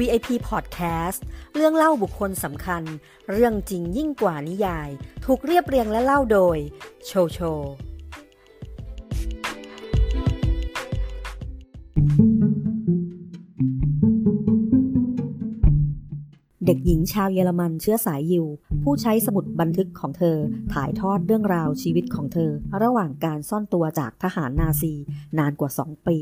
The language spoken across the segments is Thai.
VIP Podcast เรื่องเล่าบุคคลสำคัญ เรื่องจริงยิ่งกว่านิยาย ถูกเรียบเรียงและเล่าโดย โชโช เด็กหญิงชาวเยอรมันเชื้อสายยิว ผู้ใช้สมุดบันทึกของเธอ ถ่ายทอดเรื่องราวชีวิตของเธอ ระหว่างการซ่อนตัวจากทหารนาซี นานกว่า 2 ปี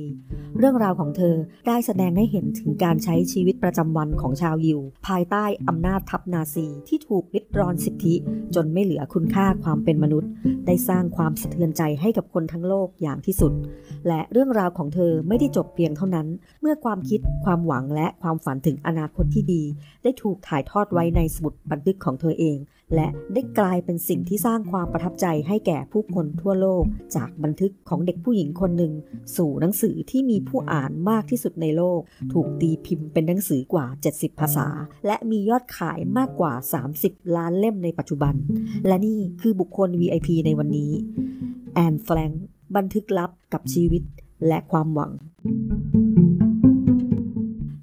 เรื่องราวของเธอได้แสดงให้เห็นถึงการใช้ชีวิตประจำวันของชาวยิว ภายใต้อำนาจทัพนาซีที่ถูกริดรอนสิทธิ จนไม่เหลือคุณค่าความเป็นมนุษย์ ได้สร้างความสะเทือนใจให้กับคนทั้งโลกอย่างที่สุด และเรื่องราวของเธอไม่ได้จบเพียงเท่านั้น เมื่อความคิดความหวังและความฝันถึงอนาคตที่ดี ได้ถูกถ่ายทอดไว้ในสมุดบันทึกของเธอเอง และได้กลายเป็นสิ่งที่สร้างความประทับใจให้แก่ผู้คนทั่วโลก จากบันทึกของเด็กผู้หญิงคนหนึ่ง สู่หนังสือที่มีผู้อ่านมากที่สุดในโลก ถูกตีพิมพ์เป็นหนังสือกว่า 70 ภาษา และมียอดขายมากกว่า 30 ล้านเล่มในปัจจุบัน และนี่คือบุคคล VIP ในวันนี้แอนแฟรงค์บันทึกลับกับชีวิตและความหวัง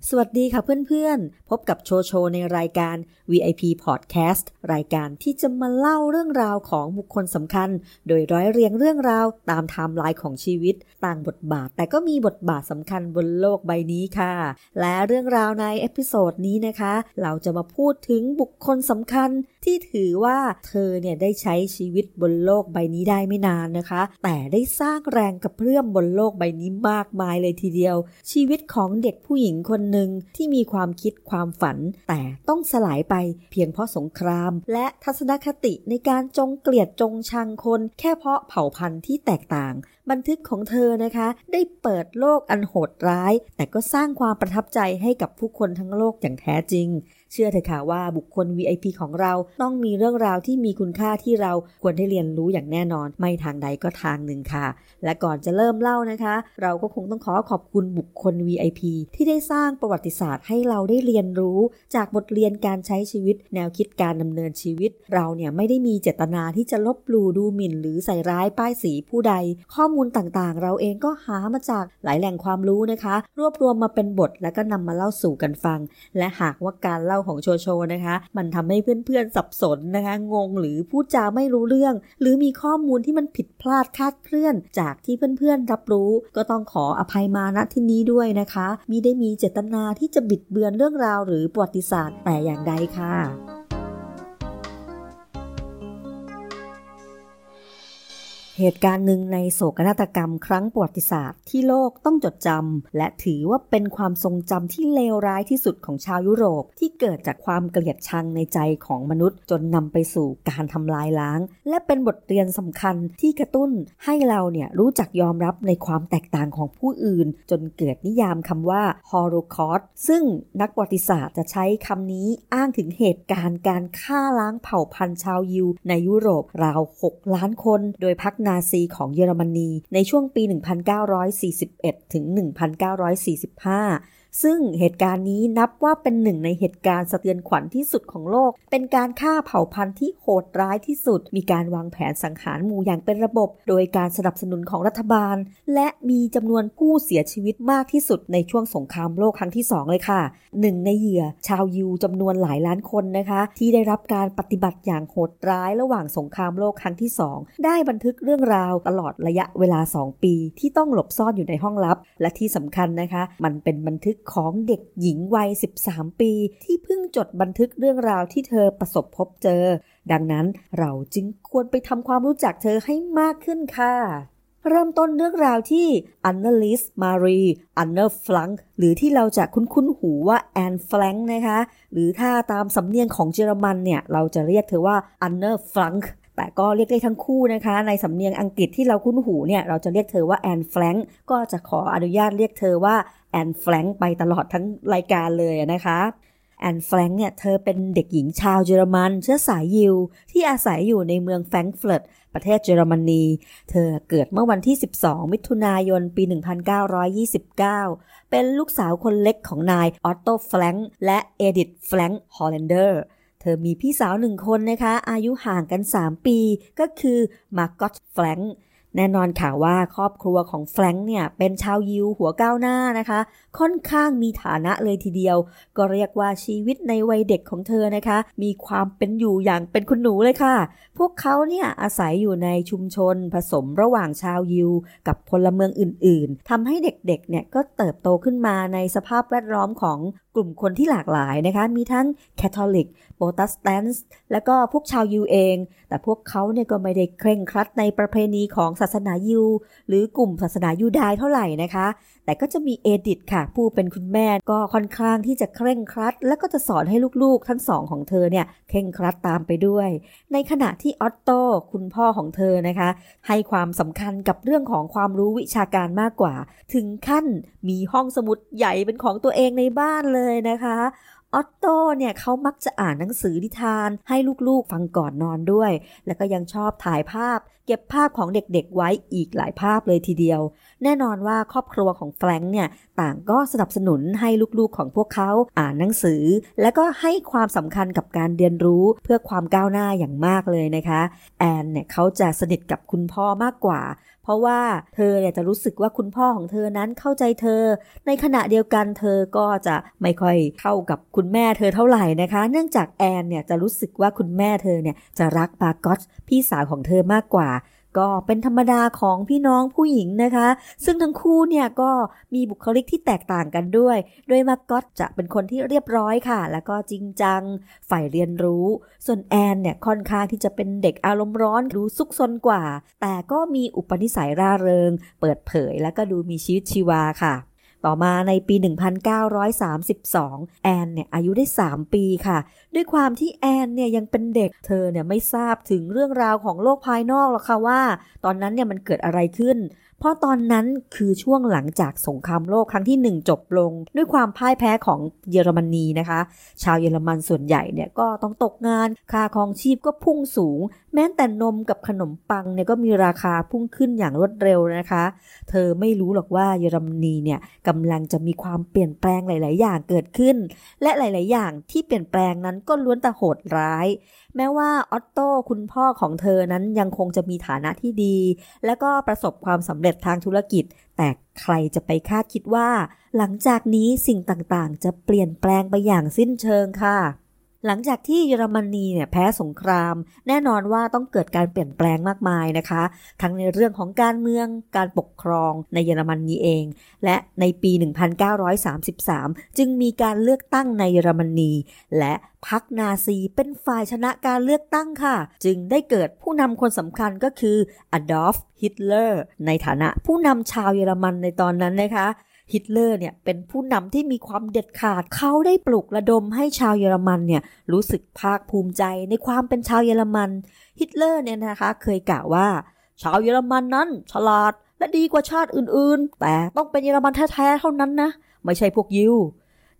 สวัสดีค่ะเพื่อนๆ พบกับโชโชในรายการ VIP Podcast รายการที่จะมาเล่าเรื่องราวของบุคคลสำคัญ โดยร้อยเรียงเรื่องราวตามไทม์ไลน์ของชีวิต ต่างบทบาท แต่ก็มีบทบาทสำคัญบนโลกใบนี้ค่ะ และเรื่องราวใน episode นี้นะคะ เราจะมาพูดถึงบุคคลสำคัญที่ถือว่าเธอเนี่ยได้ใช้ชีวิตบนโลกใบนี้ได้ไม่นานนะคะ แต่ได้สร้างแรงกระเพื่อมบนโลกใบนี้มากมายเลยทีเดียว ชีวิตของเด็กผู้หญิงคนหนึ่งที่มีความคิดความฝัน แต่ต้องสลายไปเพียงเพราะสงคราม และทัศนคติในการจงเกลียดจงชังคน แค่เพราะเผ่าพันธุ์ที่แตกต่าง บันทึกของเธอนะคะ ได้เปิดโลกอันโหดร้าย แต่ก็สร้างความประทับใจให้กับผู้คนทั้งโลกอย่างแท้จริง ชื่อเถอะค่ะว่าบุคคล VIP ของเราต้องมีเรื่องราวที่มีคุณค่าที่เราควรได้เรียนรู้อย่างแน่นอน ไม่ทางใดก็ทางหนึ่งค่ะ และก่อนจะเริ่มเล่านะคะ เราก็คงต้องขอขอบคุณบุคคล VIP ที่ได้สร้างประวัติศาสตร์ให้เราได้เรียนรู้ จากบทเรียนการใช้ชีวิต แนวคิดการดำเนินชีวิต เราเนี่ยไม่ได้มีเจตนาที่จะลบหลู่ดูหมิ่น หรือใส่ร้ายป้ายสีผู้ใด ข้อมูลต่างๆ เราเองก็หามาจากหลายแหล่งความรู้นะคะ รวบรวมมาเป็นบทแล้วก็นำมาเล่าสู่กันฟัง และหากว่าการเล่าของโชโชนะคะ มันทำให้เพื่อนๆสับสนนะคะ งงหรือพูดจาไม่รู้เรื่อง หรือมีข้อมูลที่มันผิดพลาดคาดเคลื่อน จากที่เพื่อนๆรับรู้ ก็ต้องขออภัยมาณที่นี้ด้วยนะคะมิได้มีเจตนาที่จะบิดเบือนเรื่องราวหรือประวัติศาสตร์แต่อย่างใดค่ะ เหตุการณ์หนึ่งในโศกนาฏกรรมครั้งประวัติศาสตร์ที่โลกต้องจดจำ และถือว่าเป็นความทรงจำที่เลวร้ายที่สุดของชาวยุโรป ที่เกิดจากความเกลียดชังในใจของมนุษย์ จนนำไปสู่การทำลายล้าง และเป็นบทเรียนสำคัญที่กระตุ้นให้เราเนี่ยรู้จักยอมรับในความแตกต่างของผู้อื่น จนเกิดนิยามคำว่า Holocaust ซึ่งนักประวัติศาสตร์จะใช้คำนี้อ้างถึงเหตุการณ์การฆ่าล้างเผ่าพันธุ์ชาวยิว ในยุโรปราว 6 ล้านคน โดยพรรคนาซีของเยอรมนีในช่วงปี 1941 ถึง 1945 ซึ่งเหตุการณ์นี้นับว่าเป็นหนึ่งในเหตุการณ์สะเทือนขวัญที่สุดของโลก เป็นการฆ่าเผ่าพันธุ์ที่โหดร้ายที่สุด มีการวางแผนสังหารหมู่อย่างเป็นระบบ โดยการสนับสนุนของรัฐบาล และมีจำนวนผู้เสียชีวิตมากที่สุดในช่วงสงครามโลกครั้งที่ 2 เลยค่ะหนึ่งในเหยื่อ ชาวยิวจำนวนหลายล้านคนนะคะ ที่ได้รับการปฏิบัติอย่างโหดร้ายระหว่างสงครามโลกครั้งที่ 2 ได้บันทึกเรื่องราวตลอดระยะเวลา 2 ปี ที่ต้องหลบซ่อนอยู่ในห้องลับ และที่สำคัญนะคะ มันเป็นบันทึกของเด็กหญิงวัย 13 ปี ที่เพิ่งจดบันทึกเรื่องราวที่เธอประสบพบเจอ ดังนั้นเราจึงควรไปทำความรู้จักเธอให้มากขึ้นค่ะ เริ่มต้นเรื่องราวที่อันเนอลีสมารีอันเนอฟรังค์หรือที่เราจะคุ้นๆหูว่าแอนแฟรงค์นะคะ หรือถ้าตามสำเนียงของเยอรมันเนี่ย เราจะเรียกเธอว่าอันเนอฟรังค์ แต่ก็เรียกได้ทั้งคู่นะคะ ในสำเนียงอังกฤษที่เราคุ้นหูเนี่ยเราจะเรียกเธอว่าแอนแฟรงค์ก็จะขออนุญาตเรียกเธอว่าแอนแฟรงค์ไปตลอดทั้งรายการเลยนะคะแอนแฟรงค์เนี่ยเธอเป็นเด็กหญิงชาวเยอรมัน เชื้อสายยิว ที่อาศัยอยู่ในเมืองแฟรงก์เฟิร์ตประเทศเยอรมนี เธอเกิดเมื่อวันที่ 12 มิถุนายน ปี 1929 เป็นลูกสาวคนเล็กของนายออตโตแฟรงค์และเอดิธแฟรงค์ฮอลแลนเดอร์ เธอมีพี่สาวหนึ่งคนนะคะ อายุห่างกัน 3 ปี ก็คือมาร์กอตแฟรงค์แน่นอนค่ะว่าครอบครัวของแฟรงค์เนี่ยเป็นชาวยิวหัวก้าวหน้านะคะ ค่อนข้างมีฐานะเลยทีเดียว ก็เรียกว่าชีวิตในวัยเด็กของเธอนะคะ มีความเป็นอยู่อย่างเป็นคุณหนูเลยค่ะ พวกเขาเนี่ยอาศัยอยู่ในชุมชนผสมระหว่างชาวยิว กับพลเมืองอื่น ๆทำให้เด็กๆ เนี่ยก็เติบโตขึ้นมาในสภาพแวดล้อมของกลุ่มคนที่หลากหลายนะคะ มีทั้งคาทอลิกโปรเตสแตนต์และก็พวกชาวยิวเอง แต่พวกเขาเนี่ยก็ไม่ได้เคร่งครัดในประเพณีของศาสนายิว หรือกลุ่มศาสนายูดายเท่าไหร่นะคะ แต่ก็จะมีเอดิทค่ะผู้เป็นคุณแม่ก็ค่อนข้างที่จะเคร่งครัด และก็จะสอนให้ลูกๆ ทั้งสองของเธอเนี่ยเคร่งครัดตามไปด้วย ในขณะที่ออตโตคุณพ่อของเธอนะคะ ให้ความสำคัญกับเรื่องของความรู้วิชาการมากกว่า ถึงขั้นมีห้องสมุดใหญ่เป็นของตัวเองในบ้านเลยนะคะ ออตโตเนี่ยเขามักจะอ่านหนังสือนิทาน ให้ลูกๆฟังก่อนนอนด้วย แล้วก็ยังชอบถ่ายภาพ เก็บภาพของเด็กๆไว้อีกหลายภาพเลยทีเดียว แน่นอนว่าครอบครัวของแฟรงค์เนี่ยต่างก็สนับสนุนให้ลูกๆของพวกเขาอ่านหนังสือ และก็ให้ความสำคัญกับการเรียนรู้เพื่อความก้าวหน้าอย่างมากเลยนะคะแอนเนี่ยเขาจะสนิทกับคุณพ่อมากกว่า เพราะว่าเธอเนี่ยจะรู้สึกว่าคุณพ่อของเธอนั้นเข้าใจเธอ ในขณะเดียวกันเธอก็จะไม่ค่อยเข้ากับคุณแม่เธอเท่าไหร่นะคะ เนื่องจากแอนเนี่ยจะรู้สึกว่าคุณแม่เธอเนี่ยจะรักปาก็ตพี่สาวของเธอมากกว่า ก็เป็นธรรมดาของพี่น้องผู้หญิงนะคะ ซึ่งทั้งคู่เนี่ยก็มีบุคลิกที่แตกต่างกันด้วย โดยมาก็ตจะเป็นคนที่เรียบร้อยค่ะ แล้วก็จริงจังใฝ่เรียนรู้ ส่วนแอนเนี่ยค่อนข้างที่จะเป็นเด็กอารมณ์ร้อนดูซุกซนกว่า แต่ก็มีอุปนิสัยร่าเริง เปิดเผยแล้วก็ดูมีชีวิตชีวาค่ะ ต่อมาในปี 1932 แอนเนี่ยอายุได้ 3 ปีค่ะ ด้วยความที่แอนเนี่ยยังเป็นเด็ก เธอเนี่ยไม่ทราบถึงเรื่องราวของโลกภายนอกหรอกค่ะว่า ตอนนั้นเนี่ยมันเกิดอะไรขึ้นเพราะตอนนั้นคือช่วงหลังจากสงครามโลกครั้งที่ 1 จบลง ด้วยความพ่ายแพ้ของเยอรมนีนะคะ ชาวเยอรมันส่วนใหญ่เนี่ยก็ต้องตกงาน ค่าครองชีพก็พุ่งสูง แม้แต่นมกับขนมปังเนี่ยก็มีราคาพุ่งขึ้นอย่างรวดเร็วนะคะ เธอไม่รู้หรอกว่าเยอรมนีเนี่ยกำลังจะมีความเปลี่ยนแปลงหลาย ๆ อย่างเกิดขึ้น และหลาย ๆ อย่างที่เปลี่ยนแปลงนั้นก็ล้วนแต่โหดร้าย แม้ว่าออตโต้คุณพ่อของเธอนั้นยังคงจะมีฐานะที่ดี และก็ประสบความสำเร็จทางธุรกิจ แต่ใครจะไปคาดคิดว่า หลังจากนี้สิ่งต่างๆ จะเปลี่ยนแปลงไปอย่างสิ้นเชิงค่ะ หลังจากที่เยอรมนีเนี่ยแพ้สงคราม แน่นอนว่าต้องเกิดการเปลี่ยนแปลงมากมายนะคะ ทั้งในเรื่องของการเมืองการปกครองในเยอรมนีเอง และในปี 1933 จึงมีการเลือกตั้งในเยอรมนี และพรรคนาซีเป็นฝ่ายชนะการเลือกตั้งค่ะ จึงได้เกิดผู้นำคนสำคัญก็คืออดอล์ฟฮิตเลอร์ในฐานะผู้นำชาวเยอรมันในตอนนั้นนะคะ ฮิตเลอร์เนี่ยเป็นผู้นำที่มีความเด็ดขาดเขาได้ปลุกระดมให้ชาวเยอรมันเนี่ยรู้สึกภาคภูมิใจในความเป็นชาวเยอรมันฮิตเลอร์เนี่ยนะคะเคยกล่าวว่า ชาวเยอรมันนั้นฉลาดและดีกว่าชาติอื่นๆ แต่ต้องเป็นเยอรมันแท้ๆเท่านั้นนะ ไม่ใช่พวกยิว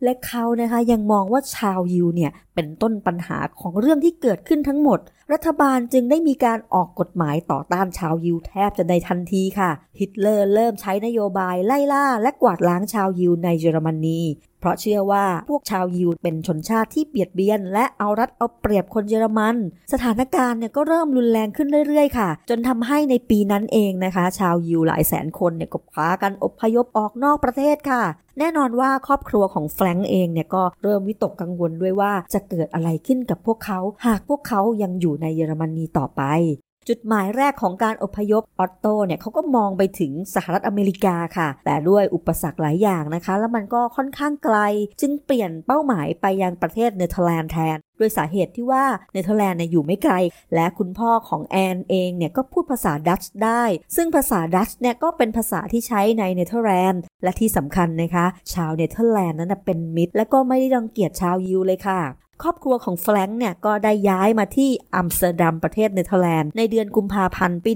และเขานะคะยังมองว่าชาวยิวเนี่ย เป็นต้นปัญหาของเรื่องที่เกิดขึ้นทั้งหมด รัฐบาลจึงได้มีการออกกฎหมายต่อต้านชาวยิวแทบจะในทันทีค่ะ ฮิตเลอร์เริ่มใช้นโยบายไล่ล่าและกวาดล้างชาวยิวในเยอรมนีเพราะเชื่อว่าพวกชาวยิวเป็นชนชาติที่เบียดเบียน และเอารัดเอาเปรียบคนเยอรมัน สถานการณ์เนี่ยก็เริ่มรุนแรงขึ้นเรื่อยๆค่ะ จนทำให้ในปีนั้นเองนะคะ ชาวยิวหลายแสนคนเนี่ยก็พากันอพยพออกนอกประเทศค่ะ แน่นอนว่าครอบครัวของแฟรงก์เองเนี่ยก็เริ่มวิตกกังวลด้วยว่าจะเกิดอะไรขึ้นกับพวกเขา หากพวกเขายังอยู่ในเยอรมนีต่อไป จุดหมายแรกของการอพยพออตโตเนี่ยเขาก็มองไปถึงสหรัฐอเมริกาค่ะ แต่ด้วยอุปสรรคหลายอย่างนะคะ แล้วมันก็ค่อนข้างไกล จึงเปลี่ยนเป้าหมายไปยังประเทศเนเธอร์แลนด์แทนด้วยสาเหตุที่ว่าเนเธอร์แลนด์เนี่ยอยู่ไม่ไกล และคุณพ่อของแอนเองเนี่ยก็พูดภาษาดัตช์ได้ ซึ่งภาษาดัตช์เนี่ยก็เป็นภาษาที่ใช้ในเนเธอร์แลนด์ และที่สำคัญนะคะ ชาวเนเธอร์แลนด์นั้นเป็นมิตร และก็ไม่ได้รังเกียจชาวยิวเลยค่ะ ครอบครัวของแฟรงค์เนี่ยก็ได้ย้ายมาที่อัมสเตอร์ดัมประเทศเนเธอร์แลนด์ในเดือนกุมภาพันธ์ปี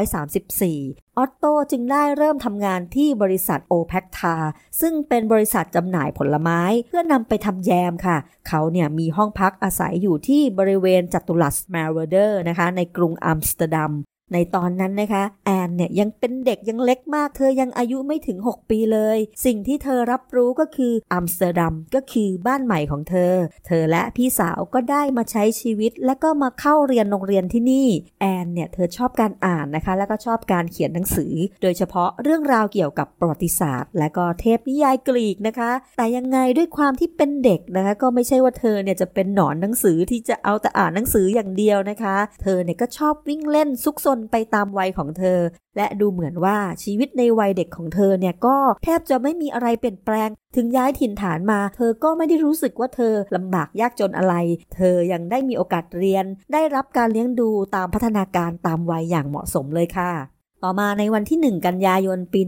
1934 ออตโตจึงได้เริ่มทำงานที่บริษัทโอแพคทาซึ่งเป็นบริษัทจำหน่ายผลไม้เพื่อนำไปทำแยมค่ะ เขาเนี่ยมีห้องพักอาศัยอยู่ที่บริเวณจัตุรัสแมร์เวเดอร์นะคะในกรุงอัมสเตอร์ดัม ในตอนนั้นนะคะ แอนเนี่ยยังเป็นเด็กยังเล็กมาก เธอยังอายุไม่ถึง 6 ปีเลย สิ่งที่เธอรับรู้ก็คืออัมสเตอร์ดัมก็คือบ้านใหม่ของเธอ เธอและพี่สาวก็ได้มาใช้ชีวิต และก็มาเข้าเรียนโรงเรียนที่นี่ แอนเนี่ยเธอชอบการอ่านนะคะ แล้วก็ชอบการเขียนหนังสือ โดยเฉพาะเรื่องราวเกี่ยวกับประวัติศาสตร์ และก็เทพนิยายกรีกนะคะ แต่ยังไงด้วยความที่เป็นเด็กนะคะ ก็ไม่ใช่ว่าเธอเนี่ยจะเป็นหนอนหนังสือที่จะเอาแต่อ่านหนังสืออย่างเดียวนะคะ เธอเนี่ยก็ชอบวิ่งเล่นซุกซนไปตามวัยของเธอ และดูเหมือนว่าชีวิตในวัยเด็กของเธอเนี่ยก็แทบจะไม่มีอะไรเปลี่ยนแปลง ถึงย้ายถิ่นฐานมา เธอก็ไม่ได้รู้สึกว่าเธอลำบากยากจนอะไร เธอยังได้มีโอกาสเรียน ได้รับการเลี้ยงดูตามพัฒนาการตามวัยอย่างเหมาะสมเลยค่ะต่อมาในวันที่ 1 กันยายน ปี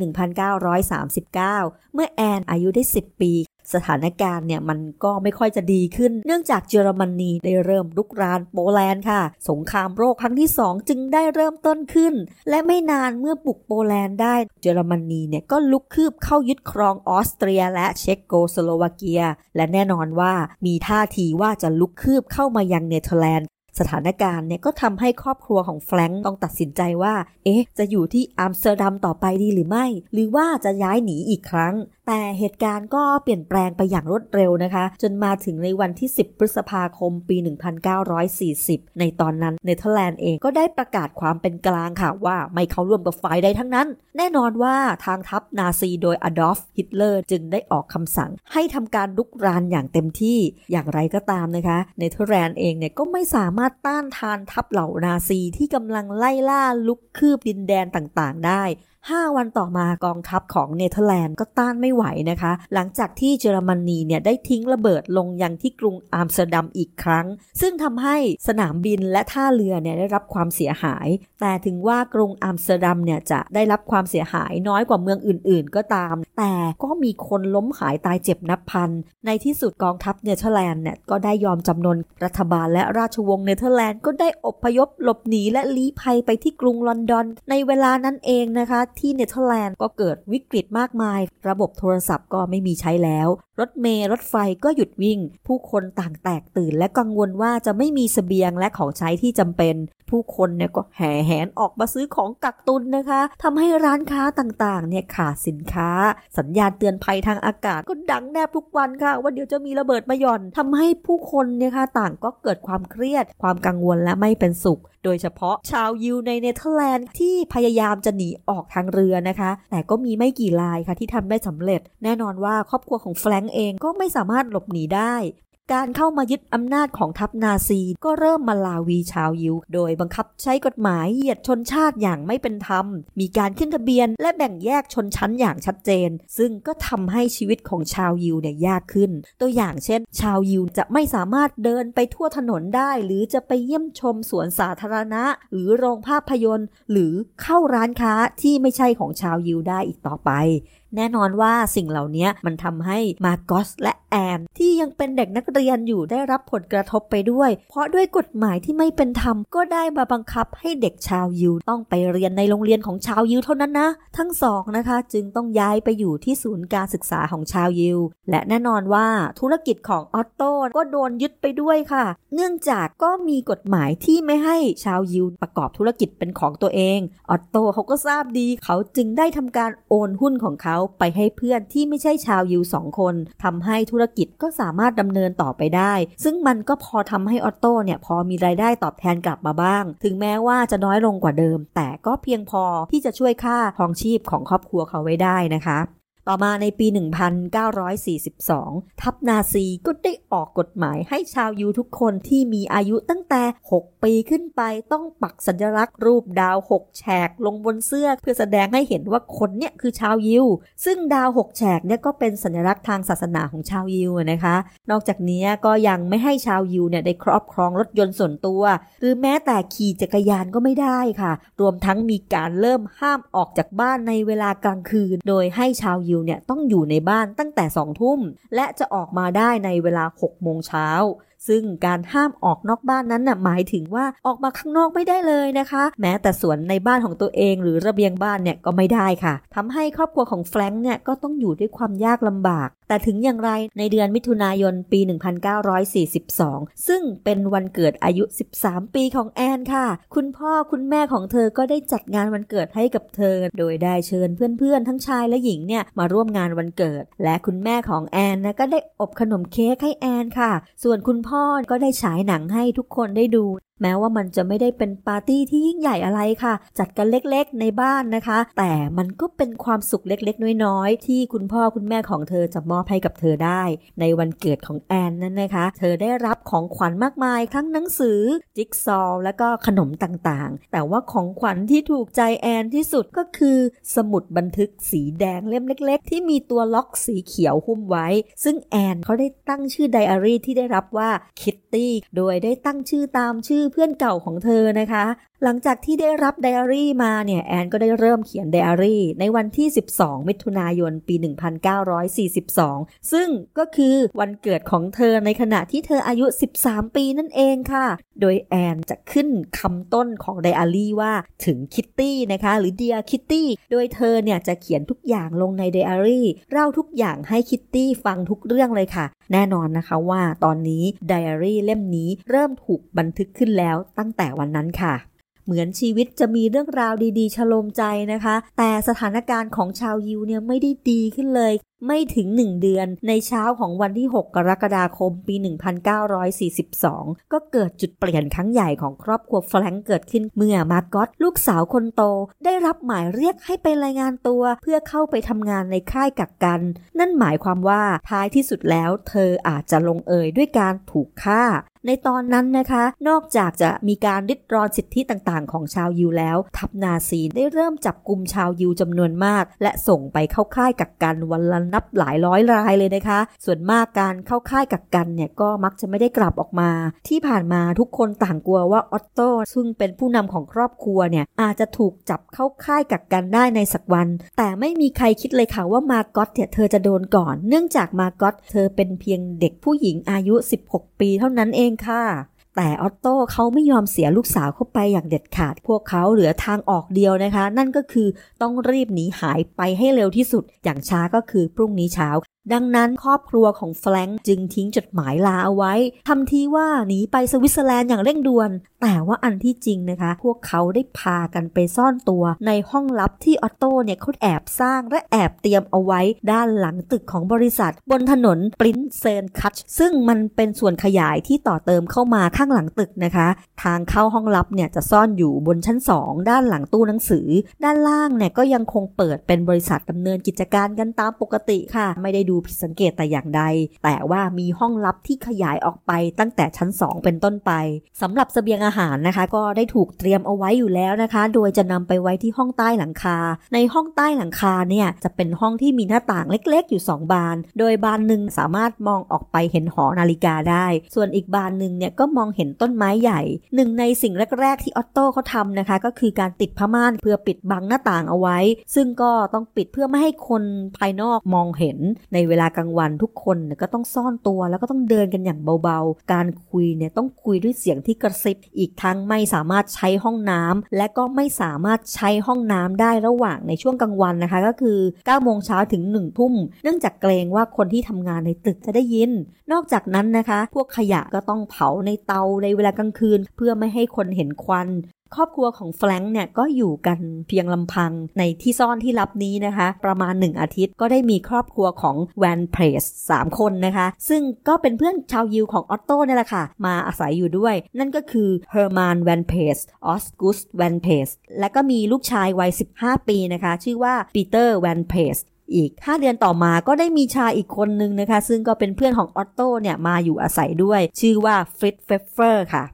1939 เมื่อแอนอายุได้ 10 ปี สถานการณ์เนี่ยมันก็ไม่ค่อยจะดีขึ้น เนื่องจากเยอรมนีได้เริ่มลุกรานโปแลนด์ค่ะ สงครามโลกครั้งที่ 2 จึงได้เริ่มต้นขึ้น และไม่นานเมื่อบุกโปแลนด์ได้ เยอรมนีเนี่ยก็ลุกคืบเข้ายึดครองออสเตรีย และเช็กโกสโลวาเกีย และแน่นอนว่ามีท่าทีว่าจะลุกคืบเข้ามายังเนเธอร์แลนด์สถานการณ์เนี่ยก็ทำให้ครอบครัวของแฟรงค์ต้องตัดสินใจว่า เอ๊ะ จะอยู่ที่อัมสเตอร์ดัมต่อไปดีหรือไม่ หรือว่าจะย้ายหนีอีกครั้ง แต่เหตุการณ์ก็เปลี่ยนแปลงไปอย่างรวดเร็วนะคะ จนมาถึงในวันที่ 10 พฤษภาคมปี 1940 ในตอนนั้นเนเธอร์แลนด์เองก็ได้ประกาศความเป็นกลางค่ะว่าไม่เข้าร่วมกับฝ่ายใดทั้งนั้น แน่นอนว่าทางทัพนาซีโดยอดอล์ฟฮิตเลอร์จึงได้ออกคำสั่งให้ทำการลุกรานอย่างเต็มที่อย่างไรก็ตามนะคะเนเธอร์แลนด์เองเนี่ยก็ไม่สามารถต้านทานทัพเหล่านาซีที่กำลังไล่ล่าลุกคืบดินแดนต่างๆ ได้ 5 วันต่อมากองทัพของเนเธอร์แลนด์ก็ต้านไม่ไหวนะคะ หลังจากที่เยอรมนีเนี่ยได้ทิ้งระเบิดลงยังที่กรุงอัมสเตอร์ดัมอีกครั้ง ซึ่งทำให้สนามบินและท่าเรือเนี่ยได้รับความเสียหาย แต่ถึงว่ากรุงอัมสเตอร์ดัมเนี่ยจะได้รับความเสียหายน้อยกว่าเมืองอื่น ๆ ก็ตาม แต่ก็มีคนล้มหายตายเจ็บนับพัน ในที่สุดกองทัพเนเธอร์แลนด์เนี่ยก็ได้ยอมจำนนรัฐบาลและราชวงศ์เนเธอร์แลนด์ก็ได้อพยพหลบหนีและลี้ภัยไปที่กรุงลอนดอน ในเวลานั้นเองนะคะที่เนเธอร์แลนด์ก็เกิดวิกฤตมากมาย ระบบโทรศัพท์ก็ไม่มีใช้แล้ว รถเมล์รถไฟก็หยุดวิ่ง ผู้คนต่างแตกตื่นและกังวลว่าจะไม่มีเสบียงและของใช้ที่จำเป็น ผู้คนเนี่ยก็แห่แหนออกมาซื้อของกักตุนนะคะทำให้ร้านค้าต่างๆ เนี่ยขาดสินค้า สัญญาณเตือนภัยทางอากาศก็ดังแนบทุกวันค่ะ ว่าเดี๋ยวจะมีระเบิดมาหย่อนทำให้ผู้คนเนี่ยค่ะต่างก็เกิดความเครียด ความกังวลและไม่เป็นสุข โดยเฉพาะชาวยิวในเนเธอร์แลนด์ที่พยายามจะหนีออกทางเรือนะคะ แต่ก็มีไม่กี่รายค่ะที่ทำได้สำเร็จ แน่นอนว่าครอบครัวของแฟรงก์เองก็ไม่สามารถหลบหนีได้ การเข้ามายึดอำนาจของทัพนาซีก็เริ่มมาลาวีชาวยิว โดยบังคับใช้กฎหมายเหยียดชนชาติอย่างไม่เป็นธรรม มีการขึ้นทะเบียนและแบ่งแยกชนชั้นอย่างชัดเจน ซึ่งก็ทำให้ชีวิตของชาวยิวเนี่ยยากขึ้น ตัวอย่างเช่น ชาวยิวจะไม่สามารถเดินไปทั่วถนนได้ หรือจะไปเยี่ยมชมสวนสาธารณะ หรือโรงภาพยนตร์ หรือเข้าร้านค้าที่ไม่ใช่ของชาวยิวได้อีกต่อไป แน่นอนว่าสิ่งเหล่านี้มันทำให้มาโกสและแอนที่ยังเป็นเด็กนักเรียนอยู่ได้รับผลกระทบไปด้วย เพราะด้วยกฎหมายที่ไม่เป็นธรรมก็ได้มาบังคับให้เด็กชาวยิวต้องไปเรียนในโรงเรียนของชาวยิวเท่านั้นนะ ทั้งสองนะคะ จึงต้องย้ายไปอยู่ที่ศูนย์การศึกษาของชาวยิว และแน่นอนว่าธุรกิจของออตโต้ก็โดนยึดไปด้วยค่ะ เนื่องจากก็มีกฎหมายที่ไม่ให้ชาวยิวประกอบธุรกิจเป็นของตัวเอง ออตโต้เขาก็ทราบดี เขาจึงได้ทำการโอนหุ้นของเขาไปให้เพื่อนที่ไม่ใช่ชาวยิวสองคนทำให้ธุรกิจก็สามารถดำเนินต่อไปได้ ซึ่งมันก็พอทำให้ออตโต้เนี่ยพอมีรายได้ตอบแทนกลับมาบ้าง ถึงแม้ว่าจะน้อยลงกว่าเดิม แต่ก็เพียงพอที่จะช่วยค่าครองชีพของครอบครัวเขาไว้ได้นะคะ ต่อมาในปี 1942 ทัพนาซีก็ได้ออกกฎหมายให้ชาวยูทุกคนที่มีอายุตั้งแต่ 6 ปีขึ้นไปต้องปักสัญลักษณ์รูปดาว 6 แฉกลงบนเสื้อ เพื่อแสดงให้เห็นว่าคนเนี่ยคือชาวยิว ซึ่งดาว 6 แฉกเนี่ยก็เป็นสัญลักษณ์ทางศาสนาของชาวยิวนะคะ นอกจากนี้ก็ยังไม่ให้ชาวยิวเนี่ยได้ครอบครองรถยนต์ส่วนตัว หรือแม้แต่ขี่จักรยานก็ไม่ได้ค่ะ รวมทั้งมีการเริ่มห้ามออกจากบ้านในเวลากลางคืน โดยให้ชาวยิวเนี่ยต้องอยู่ในบ้านตั้งแต่2ทุ่มและจะออกมาได้ในเวลา6โมงเช้า ซึ่งการห้ามออกนอกบ้านนั้นน่ะหมายถึงว่าออกมาข้างนอกไม่ได้เลยนะคะ แม้แต่สวนในบ้านของตัวเอง หรือระเบียงบ้านเนี่ยก็ไม่ได้ค่ะทำให้ครอบครัวของแฟรงค์เนี่ยก็ต้องอยู่ด้วยความยากลำบาก แต่ถึงอย่างไรในเดือนมิถุนายนปี 1942 ซึ่งเป็นวันเกิดอายุ 13 ปีของแอนค่ะ คุณพ่อคุณแม่ของเธอก็ได้จัดงานวันเกิดให้กับเธอ โดยได้เชิญเพื่อนๆ ทั้งชายและหญิงเนี่ยมาร่วมงานวันเกิด และคุณแม่ของแอนนะก็ได้อบขนมเค้กให้แอนค่ะ ส่วนคุณพ่อก็ได้ฉายหนังให้ทุกคนได้ดู แม้ว่ามันจะไม่ได้เป็นปาร์ตี้ที่ยิ่งใหญ่อะไรค่ะ จัดกันเล็กๆในบ้านนะคะ แต่มันก็เป็นความสุขเล็กๆ น้อยๆ ที่คุณพ่อคุณแม่ของเธอจะมอบให้กับเธอได้ ในวันเกิดของแอนนั่นนะคะ เธอได้รับของขวัญมากมายทั้งหนังสือ จิ๊กซอว์และก็ขนมต่างๆ แต่ว่าของขวัญที่ถูกใจแอนที่สุดก็คือสมุดบันทึกสีแดงเล่มเล็ก ๆ ที่มีตัวล็อกสีเขียวหุ้มไว้ ซึ่งแอนเขาได้ตั้งชื่อไดอารี่ที่ได้รับว่าคิตตี้โดยได้ตั้งชื่อตามชื่อเพื่อนเก่าของเธอนะคะ หลังจากที่ได้รับไดอารี่มาเนี่ยแอนก็ได้เริ่มเขียนไดอารี่ ในวันที่ 12 มิถุนายน ปี 1942 ซึ่งก็คือวันเกิดของเธอในขณะที่เธออายุ 13 ปีนั่นเองค่ะ โดยแอนจะขึ้นคำต้นของไดอารี่ว่าถึงคิตตี้นะคะ หรือ Dear Kitty โดยเธอเนี่ยจะเขียนทุกอย่างลงในไดอารี่เล่าทุกอย่างให้คิตตี้ฟังทุกเรื่องเลยค่ะ แน่นอนนะคะว่าตอนนี้ไดอารี่เล่มนี้เริ่มถูกบันทึกขึ้นแล้วตั้งแต่วันนั้นค่ะ เหมือนชีวิตจะมีเรื่องราวดีๆ ชโลมใจนะคะ แต่สถานการณ์ของชาวยิวเนี่ยไม่ได้ดีขึ้นเลย ไม่ถึง 1 เดือนในเช้าของวันที่ 6 กรกฎาคมปี 1942 ก็เกิดจุดเปลี่ยนครั้งใหญ่ของครอบครัวแฟรงก์เกิดขึ้นเมื่อมาร์กอตลูกสาวคนโต ได้รับหมายเรียกให้ไปรายงานตัวเพื่อเข้าไปทำงานในค่ายกักกัน นั่นหมายความว่าท้ายที่สุดแล้ว เธออาจจะลงเอยด้วยการถูกฆ่า ในตอนนั้นนะคะ นอกจากจะมีการริดรอนสิทธิต่างๆ ของชาวยิวแล้ว ทัพนาซีได้เริ่มจับกลุ่มชาวยิวจำนวนมาก และส่งไปเข้าค่ายกักกันวันละนับหลายร้อยรายเลยนะคะ ส่วนมากการเข้าค่ายกักกันเนี่ยก็มักจะไม่ได้กลับออกมา ที่ผ่านมาทุกคนต่างกลัวว่าออตโต้ซึ่งเป็นผู้นำของครอบครัวเนี่ยอาจจะถูกจับเข้าค่ายกักกันได้ในสักวัน แต่ไม่มีใครคิดเลยค่ะว่ามาก๊อตเนี่ยเธอจะโดนก่อน เนื่องจากมาก๊อตเธอเป็นเพียงเด็กผู้หญิงอายุ 16 ปีเท่านั้นเองค่ะ แต่ออตโต้เขาไม่ยอมเสียลูกสาวเข้าไปอย่างเด็ดขาด พวกเขาเหลือทางออกเดียวนะคะ นั่นก็คือต้องรีบหนีหายไปให้เร็วที่สุด อย่างช้าก็คือพรุ่งนี้เช้า ดังนั้นครอบครัวของแฟรงค์จึงทิ้งจดหมายลาเอาไว้ทำทีว่าหนีไปสวิตเซอร์แลนด์อย่างเร่งด่วน แต่ว่าอันที่จริงนะคะ พวกเขาได้พากันไปซ่อนตัว ในห้องลับที่ออตโตเนี่ยเขาแอบสร้างและแอบเตรียมเอาไว้ ด้านหลังตึกของบริษัท บนถนนปรินเซนคัชซึ่งมันเป็นส่วนขยายที่ต่อเติมเข้ามาข้างหลังตึกนะคะ ทางเข้าห้องลับเนี่ยจะซ่อนอยู่บนชั้น 2 ด้านหลังตู้หนังสือ ด้านล่างเนี่ยก็ยังคงเปิดเป็นบริษัทดำเนินกิจการกันตามปกติค่ะ ไม่ได้ดูผิดสังเกตแต่อย่างใด แต่ว่ามีห้องลับที่ขยายออกไปตั้งแต่ชั้น 2 เป็นต้นไปสำหรับเสบียงอาหารนะคะ ก็ได้ถูกเตรียมเอาไว้อยู่แล้วนะคะ โดยจะนำไปไว้ที่ห้องใต้หลังคา ในห้องใต้หลังคาเนี่ยจะเป็นห้องที่มีหน้าต่างเล็กๆ อยู่ 2 บาน โดยบานหนึ่งสามารถมองออกไปเห็นหอนาฬิกาได้ ส่วนอีกบานหนึ่งเนี่ยก็มองเห็นต้นไม้ใหญ่ หนึ่งในสิ่งแรกๆ ที่ออตโต้เขาทำนะคะ ก็คือการติดผ้าม่านเพื่อปิดบังหน้าต่างเอาไว้ ซึ่งก็ต้องปิดเพื่อไม่ให้คนภายนอกมองเห็นในเวลากลางวันทุกคนเนี่ยก็ต้องซ่อนตัวแล้วก็ต้องเดินกันอย่างเบาๆ การคุยเนี่ยต้องคุยด้วยเสียงที่กระซิบ อีกทั้งไม่สามารถใช้ห้องน้ำและก็ไม่สามารถใช้ห้องน้ำได้ระหว่างในช่วงกลางวันนะคะ ก็คือ9โมงเช้าถึง1ทุ่ม เนื่องจากเกรงว่าคนที่ทำงานในตึกจะได้ยิน นอกจากนั้นนะคะ พวกขยะก็ต้องเผาในเตาในเวลากลางคืน เพื่อไม่ให้คนเห็นควัน ครอบครัวของแฟรงค์เนี่ยก็อยู่กันเพียงลำพังในที่ซ่อนที่ลับนี้นะคะ ประมาณ 1 อาทิตย์ก็ได้มีครอบครัวของแวนเพลส3คนนะคะ ซึ่งก็เป็นเพื่อนชาวยิวของออตโต้นี่แหละค่ะ มาอาศัยอยู่ด้วย นั่นก็คือเฮอร์มานแวนเพรสออสกุสแวนเพรสและก็มีลูกชายวัย 15 ปีนะคะ ชื่อว่าปีเตอร์แวนเพลสอีก 5 เดือนต่อมาก็ได้มีชายอีกคนนึงนะคะ ซึ่งก็เป็นเพื่อนของออตโตเนี่ยมาอยู่อาศัยด้วย ชื่อว่าฟริตซ์เฟฟเฟอร์ค่ะ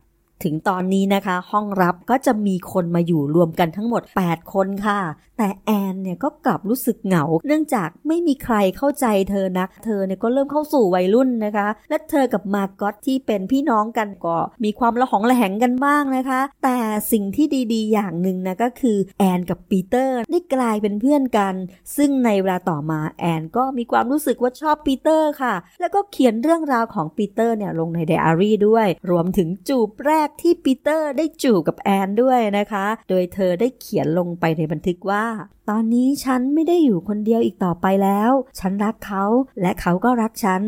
ถึงตอนนี้นะคะ ห้องลับก็จะมีคนมาอยู่รวมกันทั้งหมด 8 คนค่ะ แต่แอนเนี่ยก็กลับรู้สึกเหงา เนื่องจากไม่มีใครเข้าใจเธอนักเธอเนี่ยก็เริ่มเข้าสู่วัยรุ่นนะคะ และเธอกับมาร์กอตที่เป็นพี่น้องกันก็มีความระหองระแหงกันบ้างนะคะ แต่สิ่งที่ดีๆ อย่างหนึ่งนะก็คือแอนกับปีเตอร์ได้กลายเป็นเพื่อนกัน ซึ่งในเวลาต่อมาแอนก็มีความรู้สึกว่าชอบปีเตอร์ค่ะ แล้วก็เขียนเรื่องราวของปีเตอร์เนี่ยลงในไดอารี่ด้วย รวมถึงจูบแรกที่ปีเตอร์ได้จูบกับแอนด้วยนะคะ โดยเธอได้เขียนลงไปในบันทึกว่า ตอนนี้ฉันไม่ได้อยู่คนเดียวอีกต่อไปแล้ว ฉันรักเขาและเขาก็รักฉัน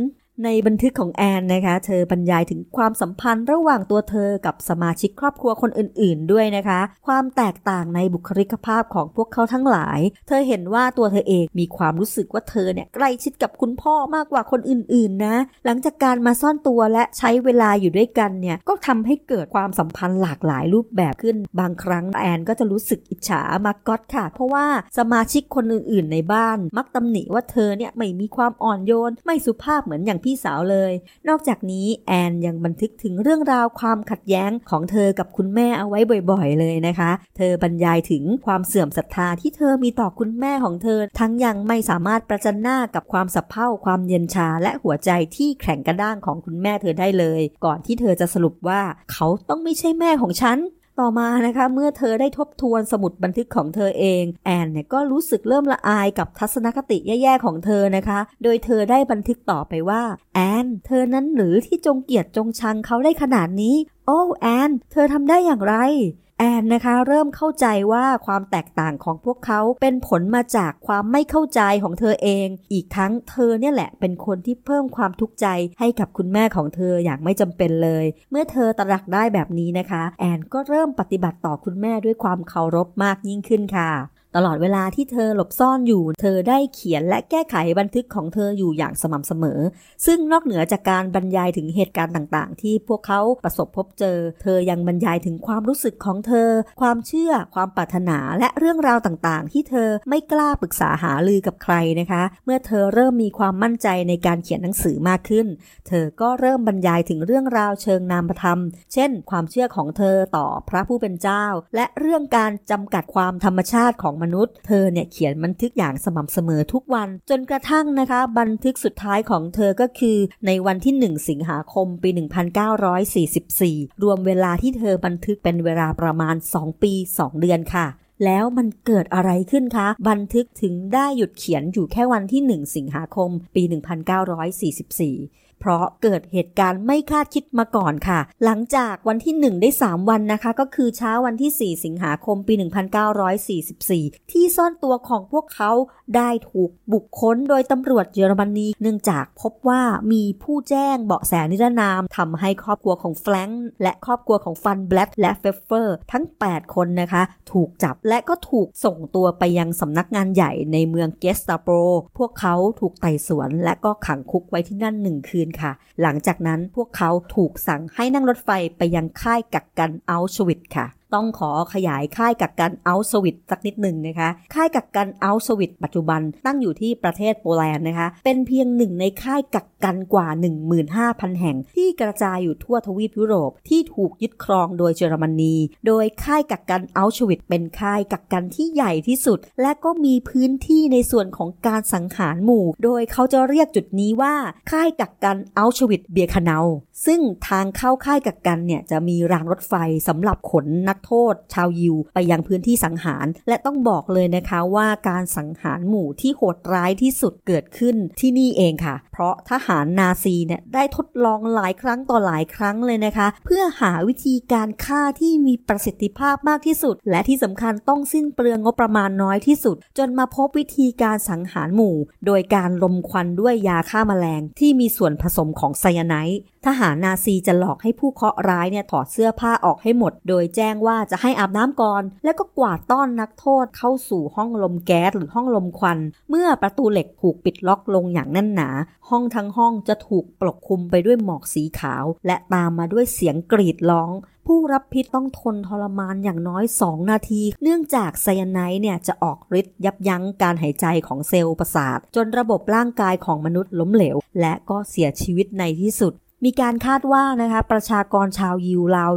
ในบันทึกของแอนนะคะ เธอบรรยายถึงความสัมพันธ์ระหว่างตัวเธอกับสมาชิกครอบครัวคนอื่น ๆ ด้วยนะคะ ความแตกต่างในบุคลิกภาพของพวกเขาทั้งหลาย เธอเห็นว่าตัวเธอเองมีความรู้สึกว่าเธอเนี่ยใกล้ชิดกับคุณพ่อมากกว่าคนอื่น ๆ นะ หลังจากการมาซ่อนตัวและใช้เวลาอยู่ด้วยกันเนี่ยก็ทำให้เกิดความสัมพันธ์หลากหลายรูปแบบขึ้น บางครั้งแอนก็จะรู้สึกอิจฉามาร์กอตค่ะ เพราะว่าสมาชิกคนอื่น ๆ ในบ้าน มักตำหนิว่าเธอเนี่ยไม่มีความอ่อนโยน ไม่สุภาพเหมือนอย่างพี่สาวเลย นอกจากนี้แอนยังบันทึกถึงเรื่องราวความขัดแย้งของเธอกับคุณแม่เอาไว้บ่อยๆ เลยนะคะ เธอบรรยายถึงความเสื่อมศรัทธาที่เธอมีต่อคุณแม่ของเธอ ทั้งยังไม่สามารถประจันหน้ากับความสับเพร่าความเย็นชาและหัวใจที่แข็งกระด้างของคุณแม่เธอได้เลย ก่อนที่เธอจะสรุปว่าเขาต้องไม่ใช่แม่ของฉัน ต่อมานะคะ เมื่อเธอได้ทบทวนสมุดบันทึกของเธอเองแอนเนี่ยก็รู้สึกเริ่มละอายกับทัศนคติแย่ๆของเธอนะคะ โดยเธอได้บันทึกต่อไปว่าแอนเธอนั้นหรือที่จงเกลียดจงชังเขาได้ขนาดนี้ โอ้แอนเธอทำได้อย่างไร แอนนะคะเริ่มเข้าใจว่าความแตกต่างของพวกเขาเป็นผลมาจากความไม่เข้าใจของเธอเอง อีกทั้งเธอเนี่ยแหละเป็นคนที่เพิ่มความทุกข์ใจให้กับคุณแม่ของเธออย่างไม่จำเป็นเลย เมื่อเธอตระหนักได้แบบนี้นะคะ แอนก็เริ่มปฏิบัติต่อคุณแม่ด้วยความเคารพมากยิ่งขึ้นค่ะ ตลอดเวลาที่เธอหลบซ่อนอยู่ เธอได้เขียนและแก้ไขบันทึกของเธออยู่อย่างสม่ำเสมอ ซึ่งนอกเหนือจากการบรรยายถึงเหตุการณ์ต่างๆ ที่พวกเขาประสบพบเจอ เธอยังบรรยายถึงความรู้สึกของเธอ ความเชื่อ ความปรารถนา และเรื่องราวต่างๆ ที่เธอไม่กล้าปรึกษาหารือกับใครนะคะ เมื่อเธอเริ่มมีความมั่นใจในการเขียนหนังสือมากขึ้น เธอก็เริ่มบรรยายถึงเรื่องราวเชิงนามธรรม เช่น ความเชื่อของเธอต่อพระผู้เป็นเจ้า และเรื่องการจำกัดความธรรมชาติของมนุษย์ เธอเนี่ยเขียนบันทึกอย่างสม่ำเสมอทุกวัน จนกระทั่งนะคะ บันทึกสุดท้ายของเธอก็คือในวันที่ 1 สิงหาคมปี 1944 รวมเวลาที่เธอบันทึกเป็นเวลาประมาณ 2 ปี 2 เดือนค่ะแล้วมันเกิดอะไรขึ้นคะ บันทึกถึงได้หยุดเขียนอยู่แค่วันที่ 1 สิงหาคม ปี 1944 เพราะเกิดเหตุการณ์ไม่คาดคิดมาก่อนค่ะ หลังจากวันที่ 1 ได้ 3 วันนะคะ ก็คือเช้าวันที่ 4 สิงหาคมปี 1944 ที่ซ่อนตัวของพวกเขาได้ถูกบุกค้นโดยตำรวจเยอรมนี เนื่องจากพบว่ามีผู้แจ้งเบาะแสนิรนามทำให้ครอบครัวของแฟรงค์และครอบครัวของฟันแบล็และเฟฟเฟอร์ ทั้ง 8 คนนะคะ ถูกจับและก็ถูกส่งตัวไปยังสำนักงานใหญ่ในเมืองเกสตาโปรพวกเขาถูกไต่สวนและก็ขังคุกไว้ที่นั่นหนึ่งคืนค่ะ หลังจากนั้นพวกเขาถูกสั่งให้นั่งรถไฟไปยังค่ายกักกันอัลชวิตค่ะ ต้องขอขยายค่ายกักกันอัลสวิตสักนิดหนึ่งนะคะ ค่ายกักกันอัลสวิตปัจจุบันตั้งอยู่ที่ประเทศโปแลนด์นะคะ เป็นเพียงหนึ่งในค่ายกักกันกว่า 15,000 แห่ง ที่กระจายอยู่ทั่วทวีปยุโรปที่ถูกยึดครองโดยเยอรมนี โดยค่ายกักกันอัลชวิตเป็นค่ายกักกันที่ใหญ่ที่สุด และก็มีพื้นที่ในส่วนของการสังหารหมู่ โดยเขาจะเรียกจุดนี้ว่าค่ายกักกันอัลชวิตเบียคาเนา ซึ่งทางเข้าค่ายกักกันเนี่ยจะมีรางรถไฟสำหรับขนนักโทษ ชาวยิวไปยังพื้นที่สังหาร และต้องบอกเลยนะคะว่าการสังหารหมู่ที่โหดร้ายที่สุดเกิดขึ้นที่นี่เองค่ะ เพราะทหารนาซีเนี่ยได้ทดลองหลายครั้งต่อหลายครั้งเลยนะคะ เพื่อหาวิธีการฆ่าที่มีประสิทธิภาพมากที่สุด และที่สำคัญต้องสิ้นเปลืองงบประมาณน้อยที่สุด จนมาพบวิธีการสังหารหมู่ โดยการลมควันด้วยยาฆ่าแมลงที่มีส่วนผสมของไซยาไนด์ ทหารนาซีจะหลอกให้ผู้เคราะห์ร้ายเนี่ยถอดเสื้อผ้าออกให้หมด โดยแจ้งว่าจะให้อาบน้ำก่อน แล้วก็กวาดต้อนนักโทษเข้าสู่ห้องลมแก๊สหรือห้องลมควัน เมื่อประตูเหล็กถูกปิดล็อกลงอย่างแน่นหนา ห้องทั้งห้องจะถูกปกคลุมไปด้วยหมอกสีขาว และตามมาด้วยเสียงกรีดร้องผู้รับพิษต้องทนทรมานอย่างน้อย 2 นาที เนื่องจากไซยาไนด์เนี่ยจะออกฤทธิ์ยับยั้งการหายใจของเซลล์ประสาท จนระบบร่างกายของมนุษย์ล้มเหลว และก็เสียชีวิตในที่สุด มีการคาดว่านะคะประชากรชาวยิวราว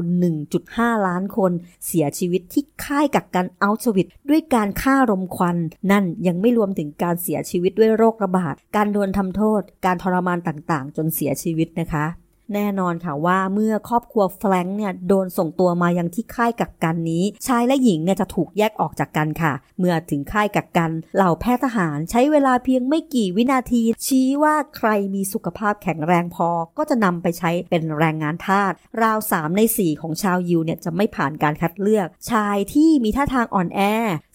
1.5 ล้านคนเสียชีวิตที่ค่ายกักกันอัลชวิตด้วยการฆ่ารมควัน นั่นยังไม่รวมถึงการเสียชีวิตด้วยโรคระบาด การโดนทำโทษ การทรมานต่างๆ จนเสียชีวิตนะคะ แน่นอนค่ะว่าเมื่อครอบครัวแฟรงค์เนี่ยโดนส่งตัวมายังที่ค่ายกักกันนี้ ชายและหญิงเนี่ยจะถูกแยกออกจากกันค่ะ เมื่อถึงค่ายกักกัน เหล่าแพทย์ทหารใช้เวลาเพียงไม่กี่วินาที ชี้ว่าใครมีสุขภาพแข็งแรงพอ ก็จะนำไปใช้เป็นแรงงานทาสราว 3 ใน 4 ของชาวยิวเนี่ยจะไม่ผ่านการคัดเลือก ชายที่มีท่าทางอ่อนแอ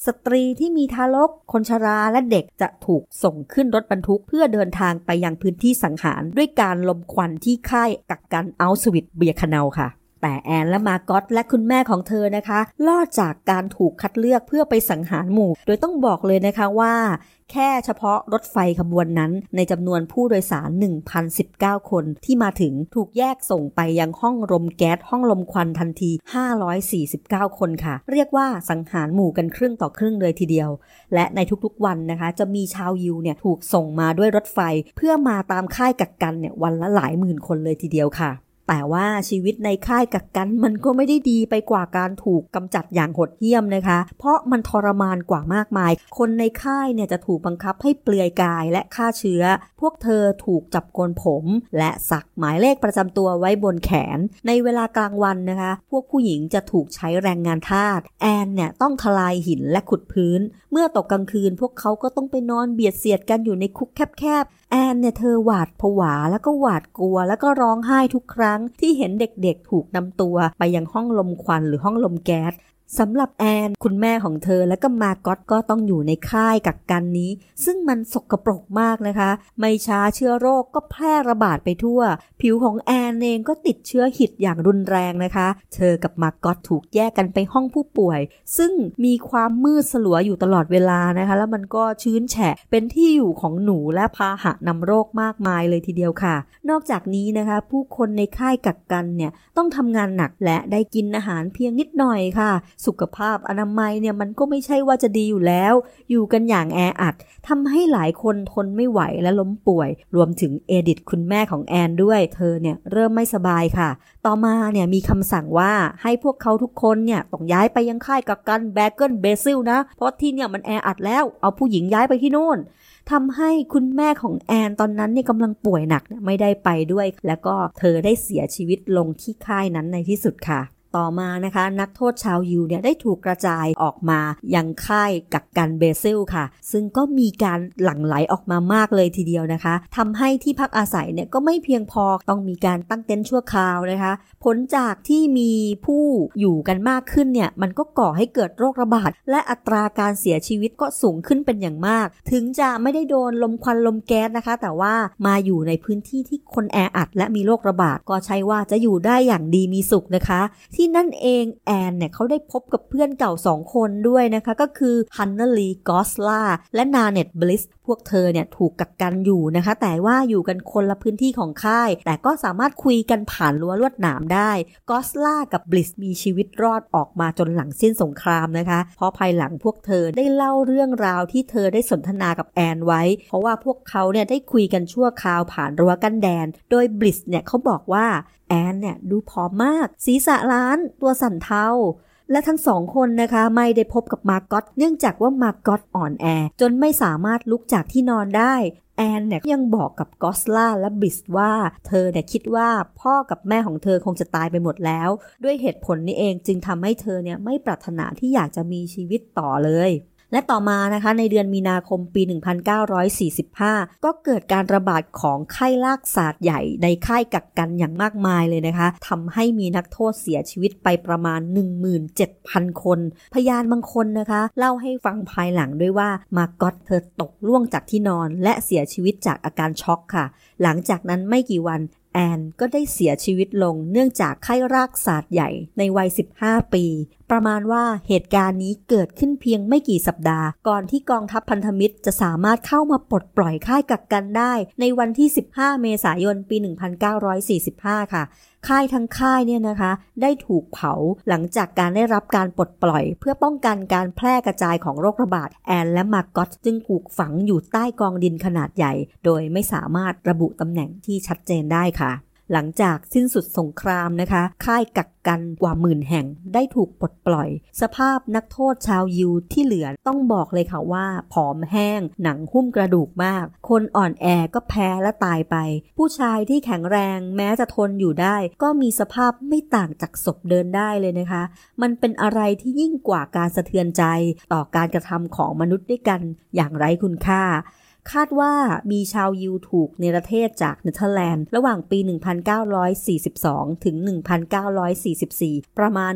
สตรีที่มีทารก คนชราและเด็กจะถูกส่งขึ้นรถบรรทุก เพื่อเดินทางไปยังพื้นที่สังหารด้วยการลมควันที่ค่ายกักกันเอาสวิตเบียคานาค่ะ แต่แอนและมากอตและคุณแม่ของเธอนะคะลอดจากการถูกคัดเลือกเพื่อไปสังหารหมู่ โดยต้องบอกเลยนะคะว่า แค่เฉพาะรถไฟขบวนนั้น ในจำนวนผู้โดยสาร 1,019 คนที่มาถึงถูกแยกส่งไปยังห้องลมแก๊สห้องลมควันทันที 549 คนค่ะ เรียกว่าสังหารหมู่กันครึ่งต่อครึ่งเลยทีเดียว และในทุกๆวันนะคะ จะมีชาวยิวเนี่ยถูกส่งมาด้วยรถไฟ เพื่อมาตามค่ายกักกันเนี่ยวันละหลายหมื่นคนเลยทีเดียวค่ะ แต่ว่าชีวิตในค่ายกักกันมันก็ไม่ได้ดีไปกว่าการถูกกำจัดอย่างโหดเหี้ยมนะคะ เพราะมันทรมานกว่ามากมาย คนในค่ายเนี่ยจะถูกบังคับให้เปลือยกายและฆ่าเชื้อ พวกเธอถูกจับโกนผม และสักหมายเลขประจำตัวไว้บนแขน ในเวลากลางวันนะคะ พวกผู้หญิงจะถูกใช้แรงงานทาสแอนเนี่ยต้องทลายหินและขุดพื้น เมื่อตกกลางคืน พวกเขาก็ต้องไปนอนเบียดเสียดกันอยู่ในคุกแคบๆแอนเนี่ยเธอหวาดผวาแล้วก็หวาดกลัว แล้วก็ร้องไห้ทุกครั้งที่เห็นเด็กๆ ถูกนำตัวไปยังห้องลมควันหรือห้องลมแก๊ส สำหรับแอนคุณแม่ของเธอและก็มาก็ตก็ต้องอยู่ในค่ายกักกันนี้ ซึ่งมันสกปรกมากนะคะ ไม่ช้าเชื้อโรคก็แพร่ระบาดไปทั่ว ผิวของแอนเองก็ติดเชื้อหิดอย่างรุนแรงนะคะ เธอกับมาก็ตถูกแยกกันไปห้องผู้ป่วย ซึ่งมีความมืดสลัวอยู่ตลอดเวลานะคะ แล้วมันก็ชื้นแฉะเป็นที่อยู่ของหนูและพาหะนำโรคมากมายเลยทีเดียวค่ะ นอกจากนี้นะคะ ผู้คนในค่ายกักกันเนี่ยต้องทำงานหนักและได้กินอาหารเพียงนิดหน่อยค่ะสุขภาพอนามัยเนี่ยมันก็ไม่ใช่ว่าจะดีอยู่แล้ว อยู่กันอย่างแออัดทำให้หลายคนทนไม่ไหวและล้มป่วย รวมถึงเอดิทคุณแม่ของแอนด้วย เธอเนี่ยเริ่มไม่สบายค่ะ ต่อมาเนี่ยมีคำสั่งว่าให้พวกเขาทุกคนเนี่ยต้องย้ายไปยังค่ายกักกันแบร์เกินเบลเซินนะ เพราะที่เนี่ยมันแออัดแล้ว เอาผู้หญิงย้ายไปที่โน่นทำให้คุณแม่ของแอนตอนนั้นเนี่ยกำลังป่วยหนักไม่ได้ไปด้วย แล้วก็เธอได้เสียชีวิตลงที่ค่ายนั้นในที่สุดค่ะ ต่อมานะคะ นักโทษชาวยิวเนี่ยได้ถูกกระจายออกมายังค่ายกักกันเบซิลค่ะ ซึ่งก็มีการหลั่งไหลออกมามากเลยทีเดียวนะคะทำให้ที่พักอาศัยเนี่ยก็ไม่เพียงพอต้องมีการตั้งเต็นท์ชั่วคราวนะคะ ผลจากที่มีผู้อยู่กันมากขึ้นเนี่ยมันก็ก่อให้เกิดโรคระบาดและอัตราการเสียชีวิตก็สูงขึ้นเป็นอย่างมาก ถึงจะไม่ได้โดนลมควันลมแก๊สนะคะ แต่ว่ามาอยู่ในพื้นที่ที่คนแออัด และมีโรคระบาดก็ใช่ว่าจะอยู่ได้อย่างดีมีสุขนะคะ ที่ที่นั่นเองแอนเนี่ยเขาได้พบกับเพื่อนเก่าสองคนด้วยนะคะ ก็คือฮันเนอร์ลีกอสลาและนาเน็ตบลิสพวกเธอเนี่ยถูกกักกันอยู่นะคะ แต่ว่าอยู่กันคนละพื้นที่ของค่าย แต่ก็สามารถคุยกันผ่านรั้วลวดหนามได้ กอสลากับบลิสมีชีวิตรอดออกมาจนหลังสิ้นสงครามนะคะ เพราะภายหลังพวกเธอได้เล่าเรื่องราวที่เธอได้สนทนากับแอนไว้ เพราะว่าพวกเขาเนี่ยได้คุยกันชั่วคราวผ่านรั้วกั้นแดน โดยบลิสเนี่ยเขาบอกว่าแอนเนี่ยดูผอมมาก ศีรษะล้าน ตัวสั่นเทา และทั้งสองคนนะคะไม่ได้พบกับมาร์กอตเนื่องจากว่ามาร์กอตอ่อนแอ จนไม่สามารถลุกจากที่นอนได้แอนเนี่ยยังบอกกับกอสลาและบลิสว่า เธอเนี่ยคิดว่าพ่อกับแม่ของเธอคงจะตายไปหมดแล้ว ด้วยเหตุผลนี้เองจึงทำให้เธอเนี่ยไม่ปรารถนาที่อยากจะมีชีวิตต่อเลย และต่อมานะคะในเดือนมีนาคมปี 1945 ก็เกิดการระบาดของไข้ลากศาสตร์ใหญ่ในค่ายกักกันอย่างมากมายเลยนะคะทำให้มีนักโทษเสียชีวิตไปประมาณ 17,000 คน พยานบางคนนะคะ เล่าให้ฟังภายหลังด้วยว่ามาก็ตเธอตกล่วงจากที่นอน และเสียชีวิตจากอาการช็อกค่ะ หลังจากนั้นไม่กี่วัน แอนก็ได้เสียชีวิตลงเนื่องจากไข้รากศาสตร์ใหญ่ในวัย 15 ปี ประมาณว่าเหตุการณ์นี้เกิดขึ้นเพียงไม่กี่สัปดาห์ ก่อนที่กองทัพพันธมิตรจะสามารถเข้ามาปลดปล่อยค่ายกักกันได้ ในวันที่ 15 เมษายนปี 1945 ค่ะ ค่ายทั้งค่ายเนี่ยนะคะ ได้ถูกเผาหลังจากการได้รับการปลดปล่อย เพื่อป้องกันการแพร่กระจายของโรคระบาดแอนและมาร์กอตจึงถูกฝังอยู่ใต้กองดินขนาดใหญ่ โดยไม่สามารถระบุตำแหน่งที่ชัดเจนได้ค่ะ หลังจากสิ้นสุดสงครามนะคะ ค่ายกักกันกว่าหมื่นแห่งได้ถูกปลดปล่อย สภาพนักโทษชาวยิวที่เหลือต้องบอกเลยค่ะว่า ผอมแห้ง หนังหุ้มกระดูกมาก คนอ่อนแอก็แพ้และตายไป ผู้ชายที่แข็งแรงแม้จะทนอยู่ได้ ก็มีสภาพไม่ต่างจากศพเดินได้เลยนะคะ มันเป็นอะไรที่ยิ่งกว่าการสะเทือนใจ ต่อการกระทำของมนุษย์ด้วยกันอย่างไร้คุณค่า คาดว่ามีชาวยิวถูกเนรเทศจากเนเธอร์แลนด์ ระหว่างปี 1942 ถึง 1944 ประมาณ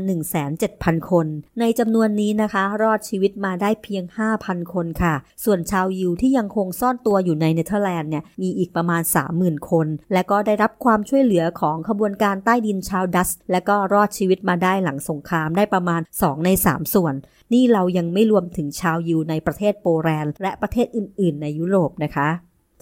107,000 คน ในจำนวนนี้นะคะ รอดชีวิตมาได้เพียง 5,000 คนค่ะ ส่วนชาวยิวที่ยังคงซ่อนตัวอยู่ในเนเธอร์แลนด์เนี่ยมีอีกประมาณ 30,000 คน และก็ได้รับความช่วยเหลือของขบวนการใต้ดินชาวดัตช์ และก็รอดชีวิตมาได้หลังสงครามได้ประมาณ 2 ใน 3 ส่วน นี่เรายังไม่รวมถึงชาวยิวในประเทศโปแลนด์และประเทศอื่น ๆ ในยุโรปนะคะ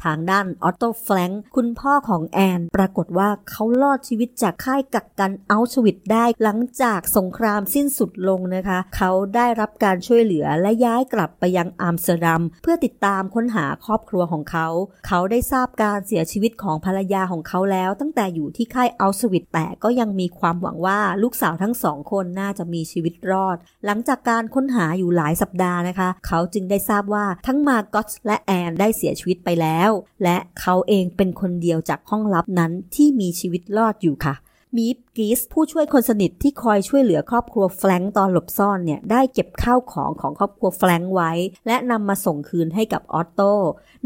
ทางด้านออตโตแฟรงก์คุณพ่อของแอน ปรากฏว่าเขารอดชีวิตจากค่ายกักกันเอาช์วิทซ์ได้หลังจากสงครามสิ้นสุดลงนะคะ เขาได้รับการช่วยเหลือและย้ายกลับไปยังอัมสเตอร์ดัม เพื่อติดตามค้นหาครอบครัวของเขา เขาได้ทราบการเสียชีวิตของภรรยาของเขาแล้ว ตั้งแต่อยู่ที่ค่ายอัลชวิตแต่ก็ยังมีความหวังว่าลูกสาวทั้งสองคนน่าจะมีชีวิตรอด หลังจากการค้นหาอยู่หลายสัปดาห์นะคะ เขาจึงได้ทราบว่าทั้งมาก็ตและแอนได้เสียชีวิตไปแล้วและเขาเองเป็นคนเดียวจากห้องลับนั้นที่มีชีวิตรอดอยู่ค่ะมีฟกีสผู้ช่วยคนสนิทที่คอยช่วยเหลือครอบครัวแฟรงตอนหลบซ่อนเนี่ยได้เก็บข้าวของของครอบครัวแฟรงไว้ และนำมาส่งคืนให้กับออตโต้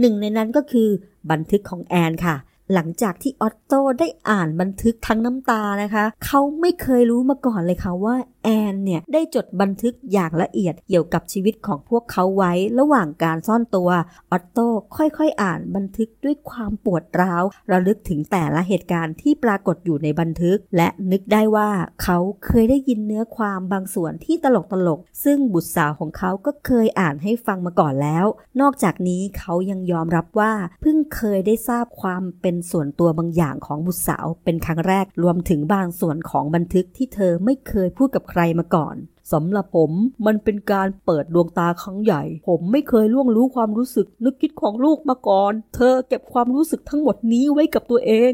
หนึ่งในนั้นก็คือบันทึกของแอนค่ะ หลังจากที่ออตโต้ได้อ่านบันทึกทั้งน้ำตานะคะ เขาไม่เคยรู้มาก่อนเลยค่ะว่าแอนเนี่ยได้จดบันทึกอย่างละเอียดเกี่ยวกับชีวิตของพวกเขาไว้ระหว่างการซ่อนตัว ออตโต้ค่อยๆ อ่านบันทึกด้วยความปวดร้าว ระลึกถึงแต่ละเหตุการณ์ที่ปรากฏอยู่ในบันทึก และนึกได้ว่าเขาเคยได้ยินเนื้อความบางส่วนที่ตลกตลก ซึ่งบุตรสาวของเขาก็เคยอ่านให้ฟังมาก่อนแล้ว นอกจากนี้เขายังยอมรับว่าเพิ่งเคยได้ทราบความเป็นส่วนตัวบางอย่างของบุตรสาวเป็นครั้งแรกรวมถึงบางส่วนของบันทึกที่เธอไม่เคยพูดกับใครมาก่อนสำหรับผมมันเป็นการเปิดดวงตาครั้งใหญ่ ผมไม่เคยล่วงรู้ความรู้สึกนึกคิดของลูกมาก่อน เธอเก็บความรู้สึกทั้งหมดนี้ไว้กับตัวเอง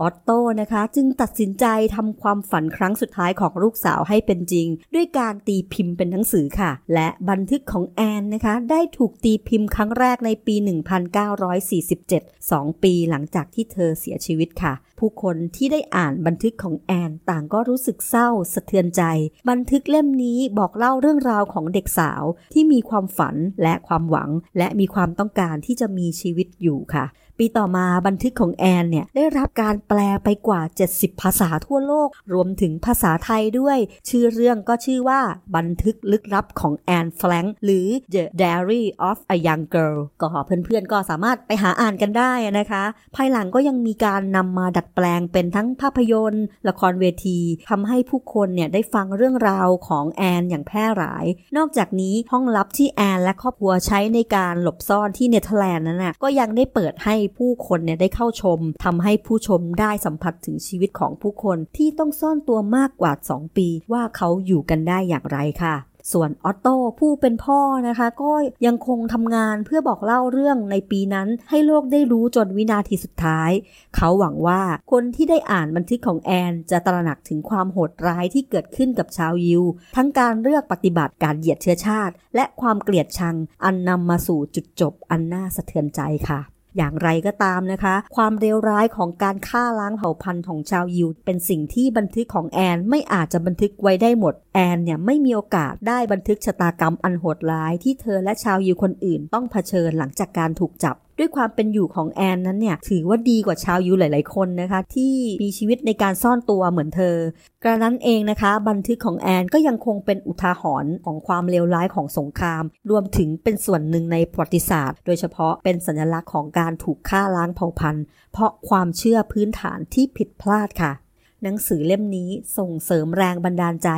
ออตโต้นะคะ จึงตัดสินใจทำความฝันครั้งสุดท้ายของลูกสาวให้เป็นจริง ด้วยการตีพิมพ์เป็นหนังสือค่ะ และบันทึกของแอนนะคะ ได้ถูกตีพิมพ์ครั้งแรกในปี 1947 2 ปีหลังจากที่เธอเสียชีวิตค่ะ ผู้คนที่ได้อ่านบันทึกของแอน ต่างก็รู้สึกเศร้าสะเทือนใจ บันทึกเล่มนี้บอกเล่าเรื่องราวของเด็กสาวที่มีความฝันและความหวัง และมีความต้องการที่จะมีชีวิตอยู่ค่ะ ปีต่อมาบันทึกของแอนเนี่ยได้รับการแปลไปกว่า 70 ภาษาทั่วโลก รวมถึงภาษาไทยด้วย ชื่อเรื่องก็ชื่อว่าบันทึกลึกลับของแอนแฟรงค์หรือ The Diary of a Young Girl ก็เพื่อนๆก็สามารถไปหาอ่านกันได้นะคะ ภายหลังก็ยังมีการนำมาดัดแปลงเป็นทั้งภาพยนตร์ ละครเวทีทำให้ผู้คนเนี่ยได้ฟังเรื่องราวของแอนอย่างแพร่หลาย นอกจากนี้ห้องลับที่แอนและครอบครัวใช้ในการหลบซ่อนที่เนเธอร์แลนด์นั้นนะก็ยังได้เปิดให้ผู้คนเนี่ยได้เข้าชมทำให้ผู้ชมได้สัมผัสถึงชีวิตของผู้คนที่ต้องซ่อนตัวมากกว่า 2 ปี ว่าเขาอยู่กันได้อย่างไรค่ะส่วนออตโต้ผู้เป็นพ่อนะคะ ก็ยังคงทำงานเพื่อบอกเล่าเรื่องในปีนั้นให้โลกได้รู้จนวินาทีสุดท้าย เขาหวังว่าคนที่ได้อ่านบันทึกของแอน จะตระหนักถึงความโหดร้ายที่เกิดขึ้นกับชาวยิว ทั้งการเลือกปฏิบัติการเหยียดเชื้อชาติ และความเกลียดชังอันนำมาสู่จุดจบอันน่าสะเทือนใจค่ะ อย่างไรก็ตามนะคะ ความเลวร้ายของการฆ่าล้างเผ่าพันธุ์ของชาวยิว เป็นสิ่งที่บันทึกของแอนไม่อาจจะบันทึกไว้ได้หมด แอนเนี่ยไม่มีโอกาสได้บันทึกชะตากรรมอันโหดร้ายที่เธอและชาวยิวคนอื่นต้องเผชิญหลังจากการถูกจับ ด้วยความเป็นอยู่ของแอนนั้นเนี่ยถือว่าดีกว่าชาวยูหลาย ๆ คนนะคะ ที่มีชีวิตในการซ่อนตัวเหมือนเธอกระนั้นเองนะคะ บันทึกของแอนก็ยังคงเป็นอุทาหรณ์ของความเลวร้ายของสงคราม รวมถึงเป็นส่วนหนึ่งในประวัติศาสตร์ โดยเฉพาะเป็นสัญลักษณ์ของการถูกฆ่าล้างเผ่าพันธุ์ เพราะความเชื่อพื้นฐานที่ผิดพลาดค่ะ หนังสือเล่มนี้ส่งเสริมแรงบันดาลใจ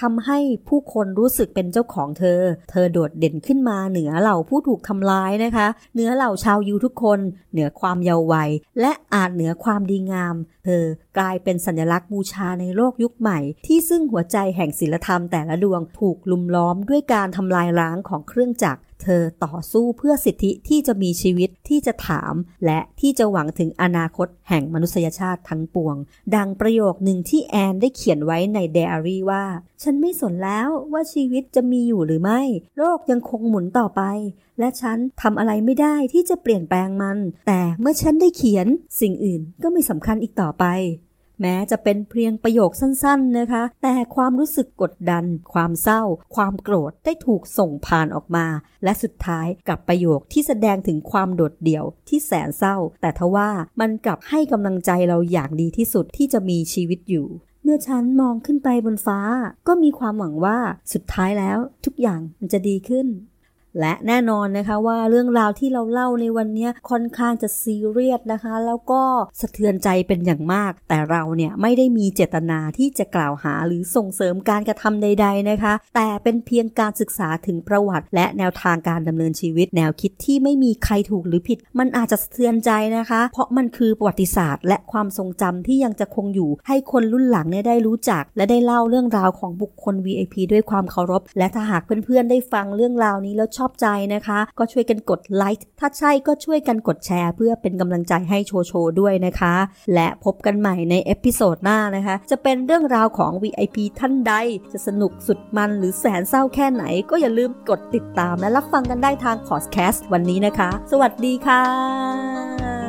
ทำให้ผู้คนรู้สึกเป็นเจ้าของเธอ เธอโดดเด่นขึ้นมาเหนือเหล่าผู้ถูกทำร้ายนะคะ เหนือเหล่าชาวยูทุกคน เหนือความเยาว์วัย และอาจเหนือความดีงาม เธอกลายเป็นสัญลักษณ์บูชาในโลกยุคใหม่ ที่ซึ่งหัวใจแห่งศิลธรรมแต่ละดวงถูกลุมล้อมด้วยการทำลายล้างของเครื่องจักร เธอต่อสู้เพื่อสิทธิที่จะมีชีวิตที่จะถาม และที่จะหวังถึงอนาคตแห่งมนุษยชาติทั้งปวง ดังประโยคหนึ่งที่แอนได้เขียนไว้ในไดอารี่ว่า ฉันไม่สนแล้วว่าชีวิตจะมีอยู่หรือไม่ โลกยังคงหมุนต่อไป และฉันทำอะไรไม่ได้ที่จะเปลี่ยนแปลงมัน แต่เมื่อฉันได้เขียนสิ่งอื่นก็ไม่สำคัญอีกต่อไป แม้จะเป็นเพียงประโยคสั้นๆนะคะ แต่ความรู้สึกกดดัน ความเศร้า ความโกรธได้ถูกส่งผ่านออกมา และสุดท้ายกับประโยคที่แสดงถึงความโดดเดี่ยวที่แสนเศร้า แต่ทว่ามันกลับให้กำลังใจเราอย่างดีที่สุดที่จะมีชีวิตอยู่เมื่อฉันมองขึ้นไปบนฟ้า ก็มีความหวังว่าสุดท้ายแล้ว ทุกอย่างมันจะดีขึ้น และแน่นอนนะคะว่าเรื่องราวที่เราเล่าในวันนี้ค่อนข้างจะซีเรียสนะคะ แล้วก็สะเทือนใจเป็นอย่างมาก แต่เราเนี่ยไม่ได้มีเจตนาที่จะกล่าวหาหรือส่งเสริมการกระทำใด ๆนะคะ แต่เป็นเพียงการศึกษาถึงประวัติ และแนวทางการดำเนินชีวิต แนวคิดที่ไม่มีใครถูกหรือผิด มันอาจจะสะเทือนใจนะคะ เพราะมันคือประวัติศาสตร์ และความทรงจำที่ยังจะคงอยู่ให้คนรุ่นหลังเนี่ยได้รู้จัก และได้เล่าเรื่องราวของบุคคล VIP ด้วยความเคารพ และถ้าหากเพื่อนๆได้ฟังเรื่องราวนี้แล้วชอบใจนะคะ ก็ช่วยกันกดไลค์ถ้าใช่ก็ช่วยกันกดแชร์ เพื่อเป็นกำลังใจให้โชโชด้วยนะคะ และพบกันใหม่ใน episode หน้านะคะ จะเป็นเรื่องราวของ VIP ท่านใด จะสนุกสุดมันหรือแสนเศร้าแค่ไหน ก็อย่าลืมกดติดตามและรับฟังกันได้ทางพอดแคสต์วันนี้นะคะ สวัสดีค่ะ